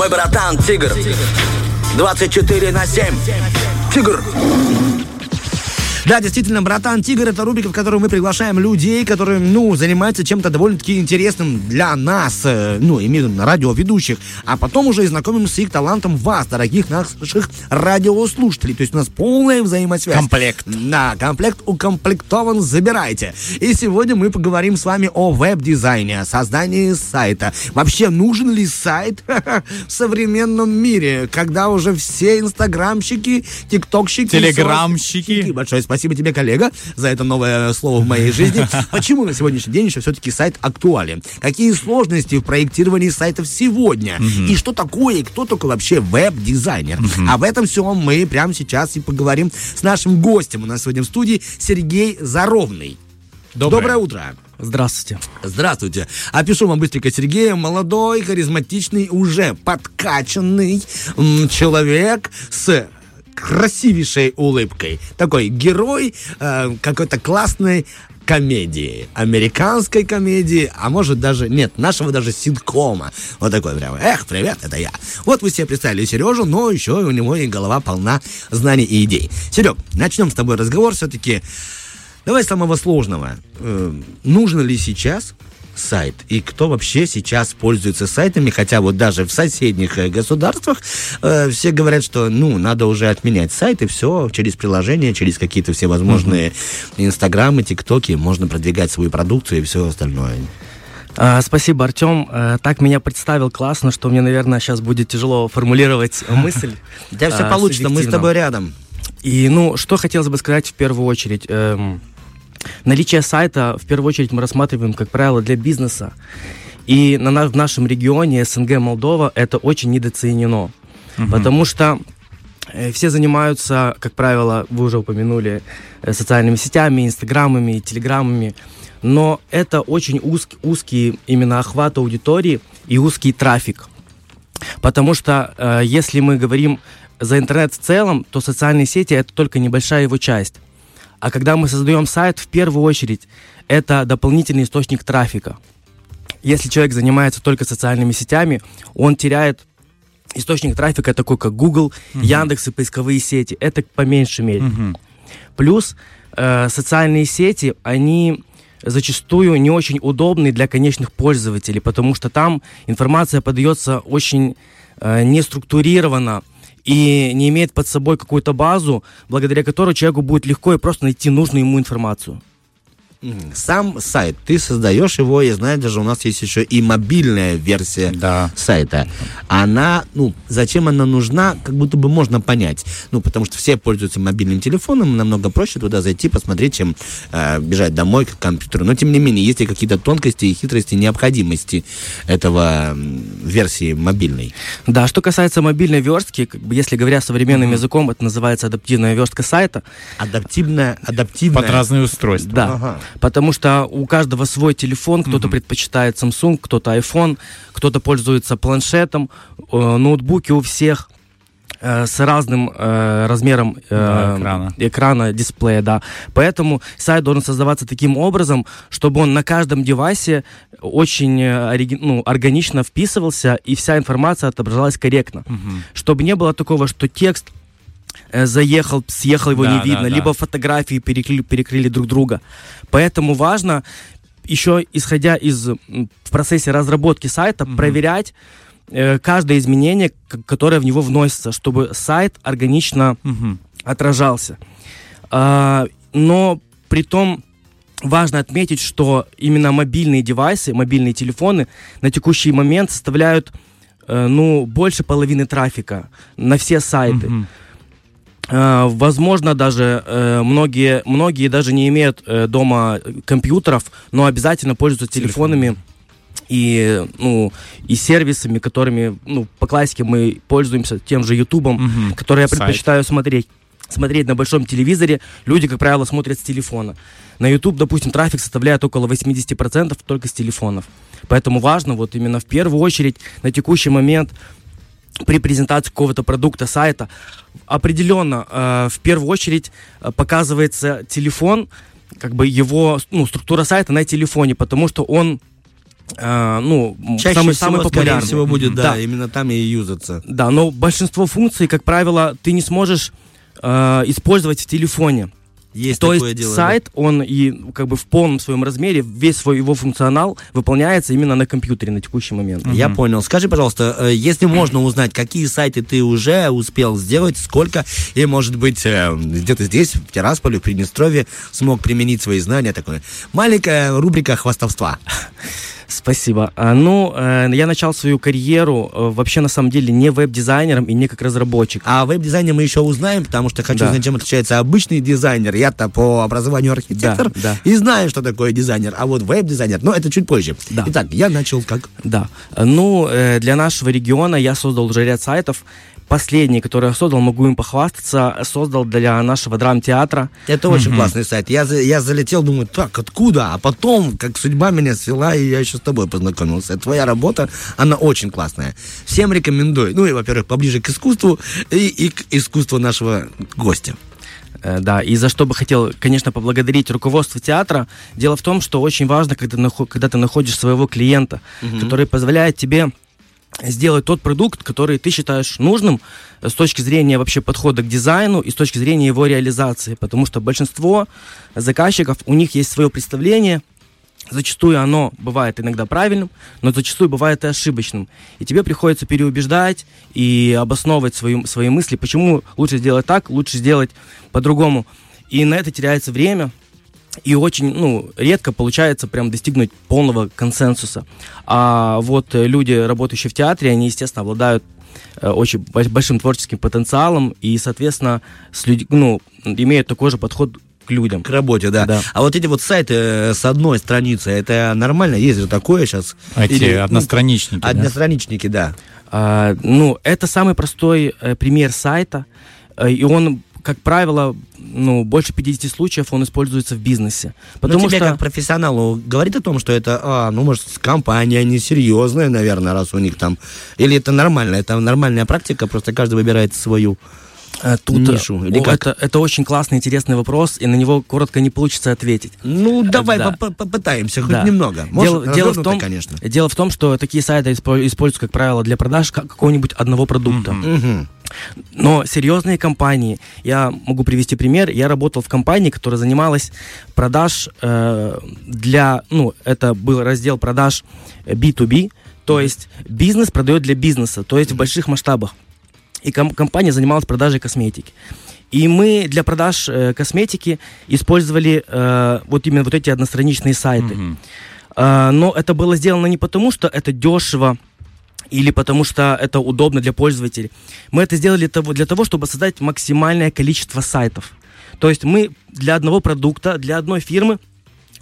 Мой братан Тигр. 24 на 7. Тигр. Да, действительно, братан Тигр это рубрика, в которой мы приглашаем людей, которые, ну, занимаются чем-то довольно-таки интересным для нас, э, ну, имею в виду радиоведущих, а потом уже и знакомим с их талантом вас, дорогих наших радиослушателей. То есть у нас полная взаимосвязь. Комплект. Да, комплект укомплектован, забирайте. И сегодня мы поговорим с вами о веб-дизайне, о создании сайта. Вообще, нужен ли сайт в современном мире, когда уже все инстаграмщики, тиктокщики... Телеграмщики. Большое спасибо тебе, коллега, за это новое слово в моей жизни. Почему на сегодняшний день еще все-таки сайт актуален? Какие сложности в проектировании сайтов сегодня? И что такое, и кто такой вообще веб-дизайнер? Об этом все мы прямо сейчас и поговорим с нашим гостем. У нас сегодня в студии Сергей Заровный. Доброе. Доброе утро. Здравствуйте. Здравствуйте. Опишу вам быстренько Сергея. Молодой, харизматичный, уже подкачанный человек с красивейшей улыбкой. Такой герой э, какой-то классной комедии, американской комедии, а может даже, нет, нашего даже ситкома. Вот такой прямо, эх, привет, это я. Вот вы себе представили Сережу, но еще у него и голова полна знаний и идей. Серег, начнем с тобой разговор все-таки. Давай с самого сложного. Э, нужно ли сейчас сайт? И кто вообще сейчас пользуется сайтами? Хотя вот даже в соседних э, государствах э, все говорят, что ну надо уже отменять сайты, все через приложения, через какие-то всевозможные инстаграмы, тиктоки можно продвигать свою продукцию и все остальное. А, спасибо, Артем. А, так меня представил классно, что мне, наверное, сейчас будет тяжело формулировать мысль. У тебя все а, получится, мы с тобой рядом. И, ну, что хотелось бы сказать в первую очередь. Наличие сайта, в первую очередь, мы рассматриваем, как правило, для бизнеса. И на, в нашем регионе СНГ Молдова это очень недооценено. Потому что э, все занимаются, как правило, вы уже упомянули, э, социальными сетями, инстаграмами, телеграммами. Но это очень узк- узкий именно охват аудитории и узкий трафик. Потому что э, если мы говорим за интернет в целом, то социальные сети это только небольшая его часть. А когда мы создаем сайт, в первую очередь это дополнительный источник трафика. Если человек занимается только социальными сетями, он теряет источник трафика такой, как Google, Яндекс и поисковые сети. Это по меньшей мере. Плюс э, социальные сети, они зачастую не очень удобны для конечных пользователей, потому что там информация подается очень э, неструктурированно и не имеет под собой какую-то базу, благодаря которой человеку будет легко и просто найти нужную ему информацию. Сам сайт, ты создаешь его, я знаю, даже у нас есть еще и мобильная версия Да. сайта. Она, ну, зачем она нужна, как будто бы можно понять. Ну, потому что все пользуются мобильным телефоном, намного проще туда зайти, посмотреть, чем э, бежать домой к компьютеру. Но, тем не менее, есть ли какие-то тонкости и хитрости, необходимости этого версии мобильной? Да, что касается мобильной верстки, как бы, если говоря современным языком, это называется адаптивная верстка сайта. Адаптивная, адаптивная. Под разные устройства. Да, Ага. Потому что у каждого свой телефон, кто-то предпочитает Samsung, кто-то iPhone, кто-то пользуется планшетом, э, ноутбуки у всех э, с разным э, размером э, Да, экрана. экрана, дисплея, да. Поэтому сайт должен создаваться таким образом, чтобы он на каждом девайсе очень э, ориги- ну, органично вписывался и вся информация отображалась корректно. Чтобы не было такого, что текст э, заехал, съехал, его Да, не да, видно, да. либо фотографии перекрыли, перекрыли друг друга. Поэтому важно еще исходя из в процессе разработки сайта проверять э, каждое изменение, которое в него вносится, чтобы сайт органично Мгм. отражался. А, но при том важно отметить, что именно мобильные девайсы, мобильные телефоны на текущий момент составляют э, ну, больше половины трафика на все сайты. Мгм. Э, Возможно, даже э, многие, многие даже не имеют э, дома компьютеров, но обязательно пользуются телефонами и, ну, и сервисами, которыми, ну, по классике мы пользуемся тем же Ютубом, Мгм. который я Сайт. предпочитаю смотреть. Смотреть на большом телевизоре люди, как правило, смотрят с телефона. На YouTube, допустим, трафик составляет около 80% только с телефонов. Поэтому важно вот именно в первую очередь на текущий момент при презентации какого-то продукта, сайта, определенно э, в первую очередь э, показывается телефон, как бы его, ну, структура сайта на телефоне, потому что он э, ну, Чаще самый, всего, самый популярный. всего, будет, да, Да. именно там и юзаться. Да, но большинство функций, как правило, ты не сможешь э, использовать в телефоне. Есть То такое есть дело. сайт, он и как бы в полном своем размере, весь свой его функционал выполняется именно на компьютере на текущий момент. да. Я понял. Скажи, пожалуйста, э, если можно узнать, какие сайты ты уже успел сделать, сколько, и, может быть, э, где-то здесь, в Тирасполе, в Приднестровье, смог применить свои знания, такое. Маленькая рубрика хвастовства. Спасибо. А, Ну, э, я начал свою карьеру э, вообще на самом деле не веб-дизайнером и не как разработчик. А веб-дизайне мы еще узнаем, потому что хочу Да. знать, чем отличается обычный дизайнер. Я-то по образованию архитектор Да, да. и знаю, что такое дизайнер. А вот веб-дизайнер, ну, это чуть позже. Да. Итак, я начал как... Да. Э, Ну, для нашего региона я создал уже ряд сайтов. Последний, который я создал, могу им похвастаться, создал для нашего драмтеатра. Это очень классный сайт. Я, я залетел, думаю, так, откуда? А потом, как судьба меня свела, и я еще с тобой познакомился. Твоя работа, она очень классная. Всем рекомендую. Ну и, во-первых, поближе к искусству и, и к искусству нашего гостя. Э, Да, и за что бы хотел, конечно, поблагодарить руководство театра. Дело в том, что очень важно, когда, когда ты находишь своего клиента, который позволяет тебе сделать тот продукт, который ты считаешь нужным с точки зрения вообще подхода к дизайну и с точки зрения его реализации. Потому что большинство заказчиков, у них есть свое представление, Зачастую оно бывает иногда правильным, но зачастую бывает и ошибочным. И тебе приходится переубеждать и обосновывать свои, свои мысли, почему лучше сделать так, лучше сделать по-другому. И на это теряется время, и очень, ну, редко получается прям достигнуть полного консенсуса. А вот э, люди, работающие в театре, они, естественно, обладают э, очень бо- большим творческим потенциалом и, соответственно, с людь- ну, имеют такой же подход к людям. К работе, да. Да. А вот эти вот сайты э, с одной страницы, это нормально? Есть же такое сейчас? Эти Или, ну, одностраничники. да? Одностраничники, да. А, ну, это самый простой пример сайта, и он, как правило, ну, больше 50 случаев он используется в бизнесе. Потому Но тебе что... как профессионалу говорит о том, что это, а, ну, может, компания несерьезная, наверное, раз у них там... Или это нормально? Это нормальная практика, просто каждый выбирает свою Тут э, нишу, или о, как? Это, это очень классный, интересный вопрос, и на него коротко не получится ответить. Ну, давай да. поп- попытаемся хоть Да. немного. Может, дело, дело в том, конечно. дело в том, что такие сайты испо- используются, как правило, для продаж ка- какого-нибудь одного продукта. Мгм. Но серьезные компании, я могу привести пример, я работал в компании, которая занималась продаж э, для, ну, это был раздел продаж э, B2B, то есть бизнес продает для бизнеса, то есть в больших масштабах. И ком- компания занималась продажей косметики. И мы для продаж э, косметики использовали э, вот именно вот эти одностраничные сайты. Мгм. А, но это было сделано не потому, что это дешево или потому что это удобно для пользователей. Мы это сделали того- для того, чтобы создать максимальное количество сайтов. То есть мы для одного продукта, для одной фирмы,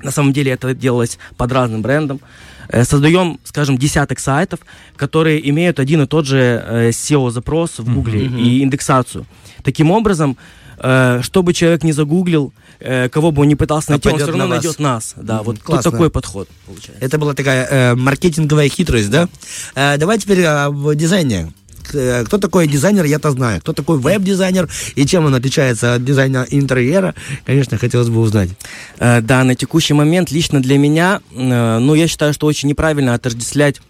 на самом деле это делалось под разным брендом, э, создаем, скажем, десяток сайтов, которые имеют один и тот же э, SEO-запрос в Гугле и индексацию. Таким образом, э, чтобы человек не загуглил, э, кого бы он ни пытался А найти, он все равно на вас. найдет нас. Да, Мгм, вот классно. такой подход получается. Это была такая э, маркетинговая хитрость, да? Э, давай теперь о в дизайне. Э, Кто такой дизайнер, я-то знаю. Кто такой веб-дизайнер и чем он отличается от дизайна интерьера, конечно, хотелось бы узнать. Э, Да, на текущий момент лично для меня, э, ну, я считаю, что очень неправильно отождествлять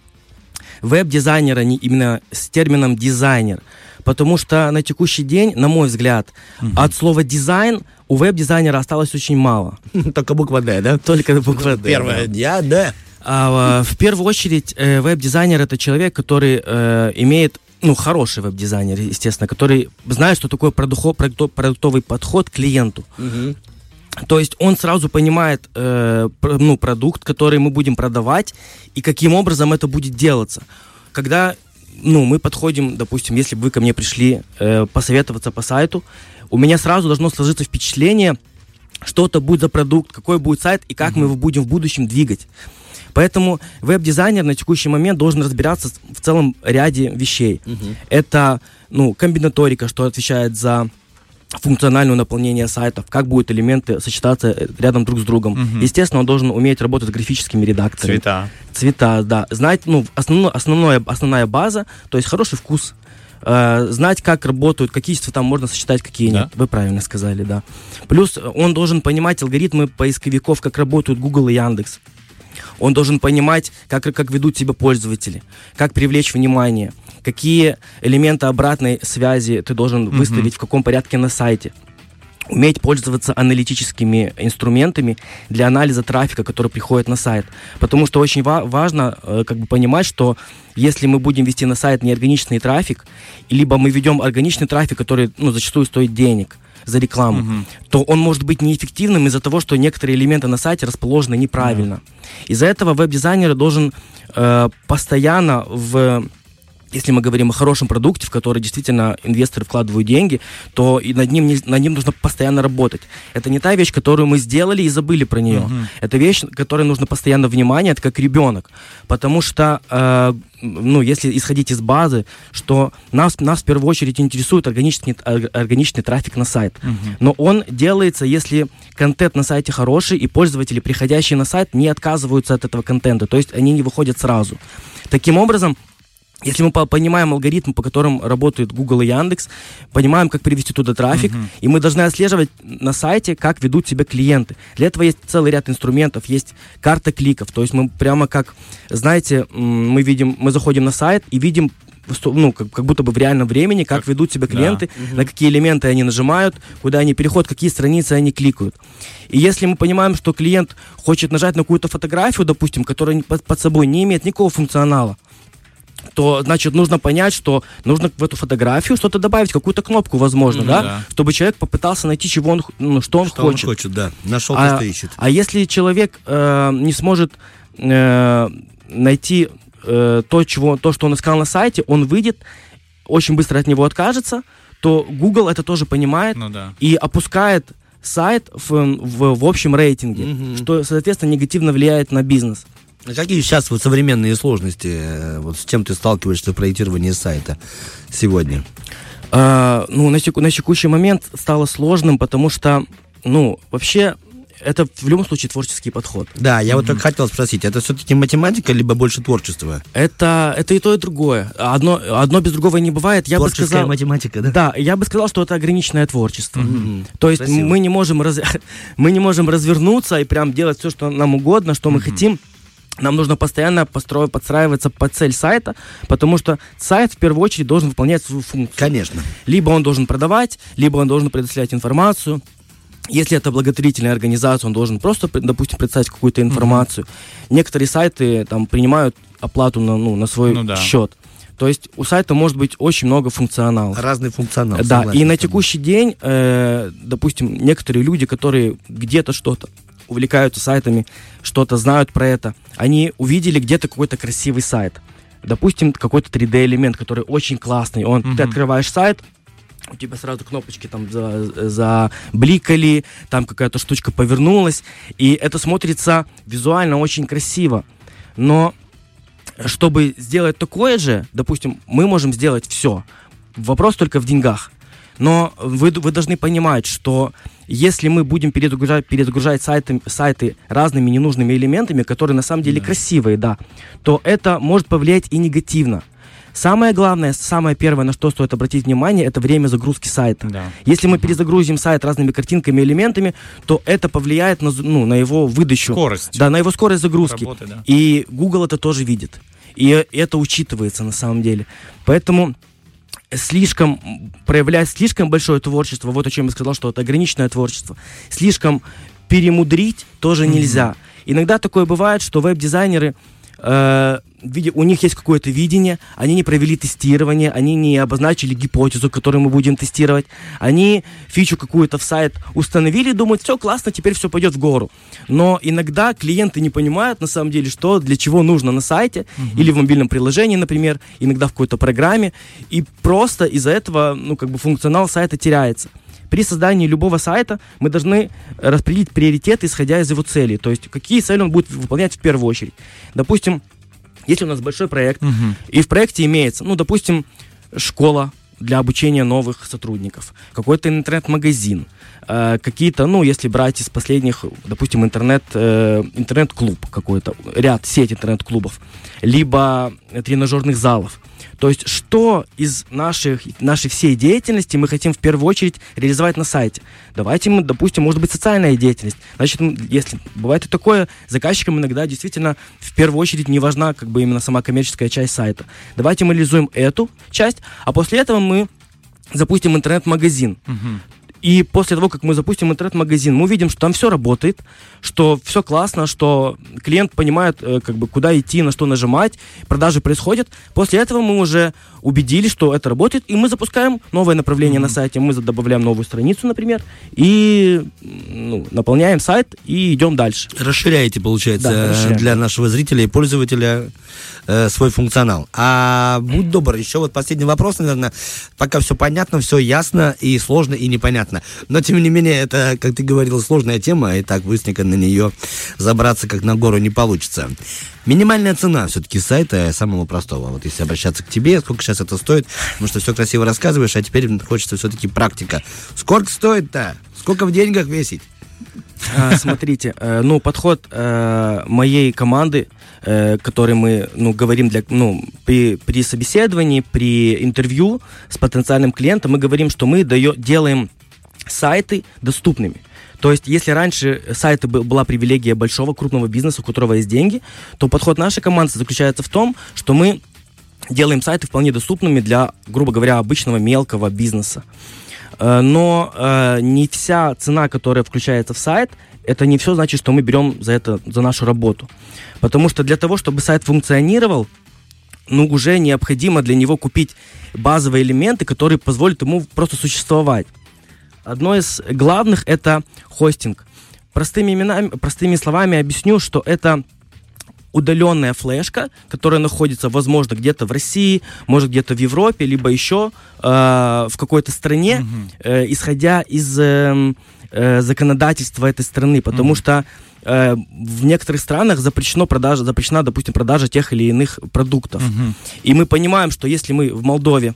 веб-дизайнера не именно с термином дизайнер. Потому что на текущий день, на мой взгляд, от слова дизайн у веб-дизайнера осталось очень мало. Только буква «Д», да? Только буква «Д». Первая «Я», «Д». А, э, в первую очередь, веб-дизайнер это человек, который имеет, ну, хороший веб-дизайнер, естественно, который знает, что такое продухо- продукто- продуктовый подход к клиенту. То есть он сразу понимает э, ну, продукт, который мы будем продавать, и каким образом это будет делаться. Когда ну, мы подходим, допустим, если бы вы ко мне пришли э, посоветоваться по сайту, у меня сразу должно сложиться впечатление, что это будет за продукт, какой будет сайт и как мы его будем в будущем двигать. Поэтому веб-дизайнер на текущий момент должен разбираться в целом ряде вещей. Это ну, комбинаторика, что отвечает за функциональное наполнение сайтов, как будут элементы сочетаться э, рядом друг с другом. Мгм. Естественно, он должен уметь работать с графическими редакторами. Цвета. Цвета, да. Знать, ну, основно, основное, основная база, то есть хороший вкус. Э, знать, как работают, какие цвета можно сочетать, какие Да. нет. Вы правильно сказали, да. Плюс он должен понимать алгоритмы поисковиков, как работают Google и Яндекс. Он должен понимать, как, как ведут себя пользователи, как привлечь внимание, какие элементы обратной связи ты должен выставить, в каком порядке на сайте уметь пользоваться аналитическими инструментами для анализа трафика, который приходит на сайт. Потому что очень ва- важно э, как бы понимать, что если мы будем вести на сайт неорганичный трафик, либо мы ведем органичный трафик, который ну, зачастую стоит денег за рекламу, Мгм. то он может быть неэффективным из-за того, что некоторые элементы на сайте расположены неправильно. Из-за этого веб-дизайнер должен э, постоянно в если мы говорим о хорошем продукте, в который действительно инвесторы вкладывают деньги, то и над ним, не- над ним нужно постоянно работать. Это не та вещь, которую мы сделали и забыли про нее. Это вещь, которой нужно постоянно внимание, это как ребенок. Потому что, э, ну, если исходить из базы, что нас, нас в первую очередь интересует органический, ор- органичный трафик на сайт. Но он делается, если контент на сайте хороший, и пользователи, приходящие на сайт, не отказываются от этого контента. То есть они не выходят сразу. Таким образом, если мы по- понимаем алгоритм, по которым работают Google и Яндекс, понимаем, как привести туда трафик, и мы должны отслеживать на сайте, как ведут себя клиенты. Для этого есть целый ряд инструментов, есть карта кликов. То есть мы прямо как, знаете, мы видим, мы заходим на сайт и видим ну, как, как будто бы в реальном времени, как, Как- ведут себя да. клиенты, на какие элементы они нажимают, куда они переходят, какие страницы они кликают. И если мы понимаем, что клиент хочет нажать на какую-то фотографию, допустим, которая под собой не имеет никакого функционала, то, значит, нужно понять, что нужно в эту фотографию что-то добавить, какую-то кнопку, возможно, Мгм, да? да. чтобы человек попытался найти, чего он, ну, что он Что хочет. он хочет, да. Нашел А, то, что ищет. а если человек э, не сможет э, найти э, то, чего, то, что он искал на сайте, он выйдет, очень быстро от него откажется, то Google это тоже понимает Ну да. и опускает сайт в, в, в общем рейтинге, Мгм. что, соответственно, негативно влияет на бизнес. Какие сейчас вот современные сложности, э, вот с чем ты сталкиваешься в проектировании сайта сегодня? А, ну, на, теку- на текущий момент стало сложным, потому что, ну, вообще, это в любом случае творческий подход. Да, я вот только хотел спросить, это все-таки математика, либо больше творчество? Это, это и то, и другое. Одно, одно без другого не бывает. Я бы Творческая сказал, математика, да? Да, я бы сказал, что это ограниченное творчество. Мгм. То есть Красиво. мы не можем раз- мы не можем развернуться и прям делать все, что нам угодно, что мы хотим. Нам нужно постоянно построить, подстраиваться под цель сайта, потому что сайт в первую очередь должен выполнять свою функцию. Конечно. Либо он должен продавать, либо он должен предоставлять информацию. Если это благотворительная организация, он должен просто, пр- допустим, представить какую-то информацию. Некоторые сайты там принимают оплату на, ну, на свой Ну да. счет. То есть у сайта может быть очень много функционалов. Разный функционал. Да, согласен и на текущий день, э, допустим, некоторые люди, которые где-то что-то увлекаются сайтами, что-то знают про это, они увидели где-то какой-то красивый сайт. Допустим, какой-то 3D-элемент, который очень классный. Он, Ты Мгм. открываешь сайт, у тебя сразу кнопочки там за, забликали, там какая-то штучка повернулась, и это смотрится визуально очень красиво. Но чтобы сделать такое же, допустим, мы можем сделать все. Вопрос только в деньгах. Но вы, вы должны понимать, что если мы будем перезагружать, перезагружать сайты, сайты разными ненужными элементами, которые на самом деле красивые, да, то это может повлиять и негативно. Самое главное, самое первое, на что стоит обратить внимание, это время загрузки сайта. Да. Если мы перезагрузим сайт разными картинками элементами, то это повлияет на, ну, на его выдачу. Скорость. Да, на его скорость загрузки. Работы, да. И Google это тоже видит. И это учитывается на самом деле. Поэтому слишком проявлять слишком большое творчество, вот о чем я сказал, что это ограниченное творчество, слишком перемудрить тоже нельзя. Иногда такое бывает, что веб-дизайнеры э, у них есть какое-то видение, они не провели тестирование, они не обозначили гипотезу, которую мы будем тестировать, они фичу какую-то в сайт установили, думают, все классно, теперь все пойдет в гору. Но иногда клиенты не понимают на самом деле, что для чего нужно на сайте или в мобильном приложении, например, иногда в какой-то программе, и просто из-за этого, ну, как бы функционал сайта теряется. При создании любого сайта мы должны распределить приоритеты, исходя из его целей. То есть, какие цели он будет выполнять в первую очередь. Допустим, если у нас большой проект, Мгм. и в проекте имеется, ну, допустим, школа для обучения новых сотрудников, какой-то интернет-магазин, э, какие-то, ну, если брать из последних, допустим, интернет, э, интернет-клуб какой-то, ряд, сеть интернет-клубов, либо тренажерных залов. То есть, что из наших, нашей всей деятельности мы хотим в первую очередь реализовать на сайте. Давайте мы, допустим, может быть, социальная деятельность. Значит, если бывает и такое, заказчикам иногда действительно в первую очередь не важна как бы именно сама коммерческая часть сайта. Давайте мы реализуем эту часть, а после этого мы запустим интернет-магазин. И после того, как мы запустим интернет-магазин, мы увидим, что там все работает, что все классно, что клиент понимает, э, как бы, куда идти, на что нажимать, продажи происходят. После этого мы уже убедились, что это работает, и мы запускаем новое направление на сайте, мы добавляем новую страницу, например, и ну, наполняем сайт и идем дальше. Расширяете, получается, Да, э, расширяем. для нашего зрителя и пользователя э, свой функционал. А будь добр, еще вот последний вопрос, наверное. Пока все понятно, все ясно и сложно, и непонятно. Но, тем не менее, это, как ты говорил, сложная тема, и так быстренько на нее забраться, как на гору, не получится. Минимальная цена все-таки сайта самого простого. Вот если обращаться к тебе, сколько сейчас это стоит, потому что все красиво рассказываешь, а теперь хочется все-таки практика. Сколько стоит-то? Сколько в деньгах весить? А, Смотрите, э, ну, подход э, моей команды, э, который мы, ну, говорим для, ну, при, при собеседовании, при интервью с потенциальным клиентом, мы говорим, что мы даё, делаем сайты доступными. То есть, если раньше сайты был- была привилегия большого крупного бизнеса, у которого есть деньги, то подход нашей команды заключается в том, что мы делаем сайты вполне доступными для, грубо говоря, обычного мелкого бизнеса. Э, Но э, не вся цена, которая включается в сайт, это не все значит, что мы берем за это за нашу работу. Потому что для того, чтобы сайт функционировал, ну, уже необходимо для него купить базовые элементы, которые позволят ему просто существовать. Одно из главных это хостинг. Простыми именами, простыми словами объясню, что это удаленная флешка, которая находится, возможно, где-то в России, может где-то в Европе, либо еще э, в какой-то стране, э, исходя из эм, э, законодательства этой страны, потому что э, в некоторых странах запрещено продажа, запрещена, допустим, продажа тех или иных продуктов. И мы понимаем, что если мы в Молдове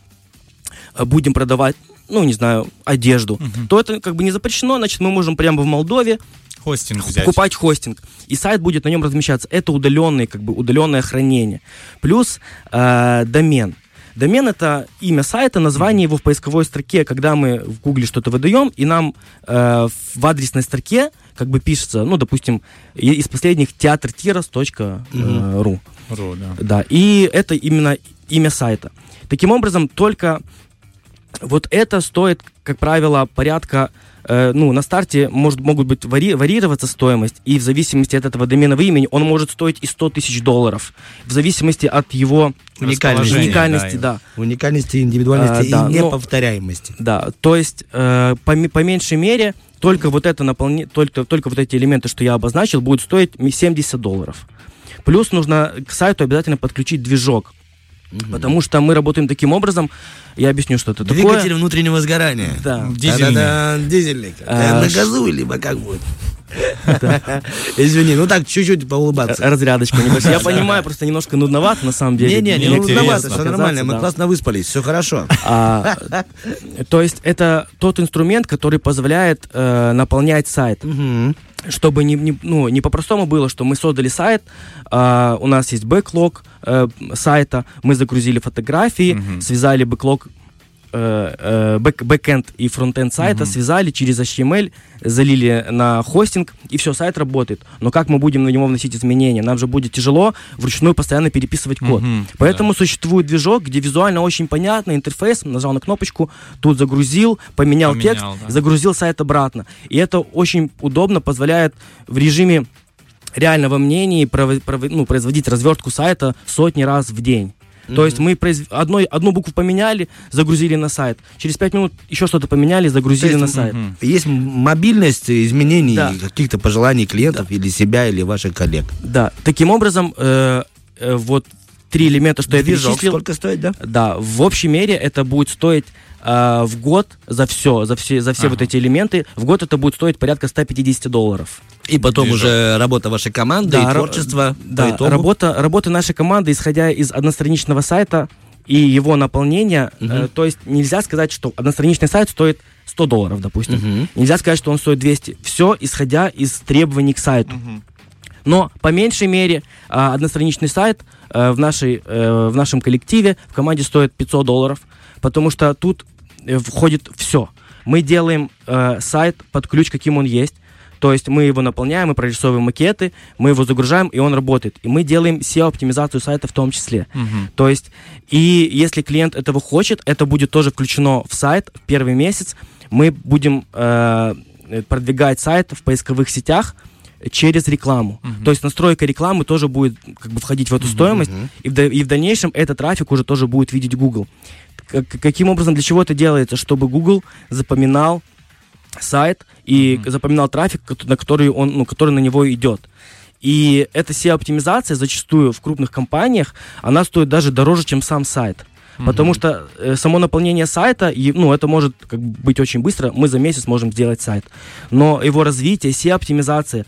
э, будем продавать, ну, не знаю, одежду, то это как бы не запрещено, значит, мы можем прямо в Молдове Хостинг взять. покупать хостинг. И сайт будет на нем размещаться. Это удаленный, как бы удаленное хранение. Плюс э, домен. Домен это имя сайта, название его в поисковой строке, когда мы в Гугле что-то выдаем, и нам э, в адресной строке как бы пишется, ну, допустим, из последних театр-ру. Ру, да. Да, и это именно имя сайта. Таким образом, только вот это стоит, как правило, порядка, э, ну, на старте может, могут быть вари- варьироваться стоимость, и в зависимости от этого доменного имени он может стоить и 100 тысяч долларов, в зависимости от его Уникальности. Уникальности, да. да. Уникальности, индивидуальности А, да, и но- неповторяемости. Да, то есть э, по, по меньшей мере только вот это наполне, только, только вот эти элементы, что я обозначил, будут стоить ми- 70 долларов. Плюс нужно к сайту обязательно подключить движок. Потому что мы работаем таким образом, я объясню, что это Двигатель такое. внутреннего сгорания. Да. Дизельный. Да-да-да, дизельный. А, на газу, либо как будет. Извини, ну так, чуть-чуть поулыбаться. Э, Разрядочку небольшую. Я понимаю, просто немножко нудновато на самом деле. Не-не, не нужновато, интересно. все нормально, мы да. классно выспались, все хорошо. А, то есть это тот инструмент, который позволяет э, наполнять сайт. Чтобы не, не- ну, не по-простому было, что мы создали сайт, а, у нас есть backlog э, сайта, мы загрузили фотографии, связали backlog э, э, back- backend и frontend сайта, связали через HTML, залили на хостинг, и все, сайт работает. Но как мы будем на него вносить изменения? Нам же будет тяжело вручную постоянно переписывать код. Мгм, Поэтому существует движок, где визуально очень понятно, интерфейс, нажал на кнопочку, тут загрузил, поменял, Поменял, текст, да. загрузил сайт обратно. И это очень удобно, позволяет в режиме реального мнения прово- прово- ну, производить развертку сайта сотни раз в день. То есть мы произв- одной, одну букву поменяли, загрузили на сайт. Через пять минут еще что-то поменяли, загрузили То на есть, сайт. Мгм. Есть мобильность изменений Да. каких-то пожеланий клиентов или себя, или ваших коллег. Да. Таким образом, э, э, вот три элемента, что я Движок перечислил. сколько стоит, да? Да, в общей мере это будет стоить э, в год за все, за все, за все вот эти элементы, в год это будет стоить порядка 150 долларов. И потом Движок. уже работа вашей команды, и ра- творчество. Да, по итогу. работа, работа нашей команды, исходя из одностраничного сайта и его наполнения, э, то есть нельзя сказать, что одностраничный сайт стоит 100 долларов, допустим. Мгм. Нельзя сказать, что он стоит 200. Все исходя из требований к сайту. Но по меньшей мере а, одностраничный сайт э, в, нашей, э, в нашем коллективе в команде стоит 500 долларов, потому что тут э, входит все. Мы делаем э, сайт под ключ, каким он есть. То есть мы его наполняем, мы прорисовываем макеты, мы его загружаем, и он работает. И мы делаем SEO-оптимизацию сайта в том числе. Мгм. То есть, и если клиент этого хочет, это будет тоже включено в сайт в первый месяц. Мы будем э, продвигать сайт в поисковых сетях через рекламу. То есть настройка рекламы тоже будет как бы входить в эту стоимость, и, в, и в дальнейшем этот трафик уже тоже будет видеть Google. К- каким образом, для чего это делается? Чтобы Google запоминал сайт и запоминал трафик, на который он, ну, который на него идет. И эта SEO-оптимизация зачастую в крупных компаниях, она стоит даже дороже, чем сам сайт. Потому что э, само наполнение сайта, и, ну, это может как бы, быть очень быстро, мы за месяц можем сделать сайт. Но его развитие, SEO-оптимизация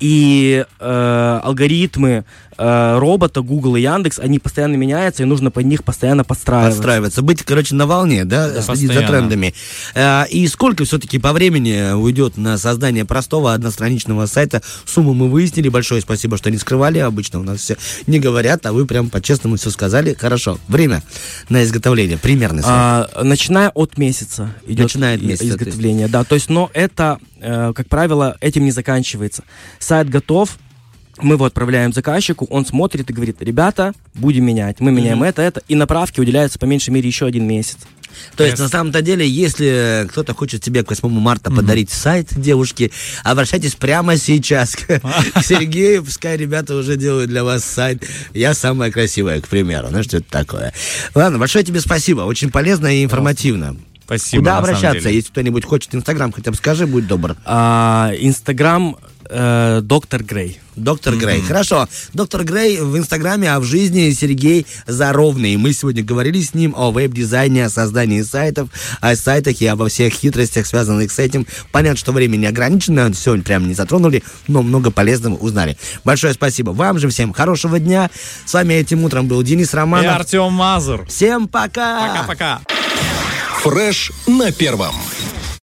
и э, алгоритмы э, робота, Google и Яндекс, они постоянно меняются, и нужно под них постоянно подстраиваться. Подстраиваться, быть, короче, на волне, да, следить за постоянно. трендами. А, И сколько все-таки по времени уйдет на создание простого одностраничного сайта? Сумму мы выяснили. Большое спасибо, что не скрывали. Обычно у нас все не говорят, а вы прям по-честному все сказали. Хорошо. Время на изготовление. Примерный срок. А, начиная от месяца идет Начиная от месяца, изготовление, да. То есть, но это, э, как правило, этим не заканчивается. Сайт готов, мы его отправляем заказчику, он смотрит и говорит, ребята, будем менять, мы меняем это, это, и направки уделяются по меньшей мере еще один месяц. То есть, на самом-то деле, если кто-то хочет тебе к 8 марта подарить сайт девушки, обращайтесь прямо сейчас к к Сергею, пускай ребята уже делают для вас сайт. Я самая красивая, к примеру. Ну, что это такое? Ладно, большое тебе спасибо. Очень полезно и информативно. Спасибо, Куда обращаться? Если кто-нибудь хочет Инстаграм, хотя бы скажи, будь добр. А, Инстаграм э, доктор Грей. Доктор Грей. Хорошо. Доктор Грей в Инстаграме, а в жизни Сергей Заровный. Мы сегодня говорили с ним о веб-дизайне, о создании сайтов, о сайтах и обо всех хитростях, связанных с этим. Понятно, что время не ограничено, сегодня прям не затронули, но много полезного узнали. Большое спасибо вам же всем. Хорошего дня. С вами этим утром был Денис И Романов. Артем Мазур. Всем пока! Пока-пока. Фреш на первом.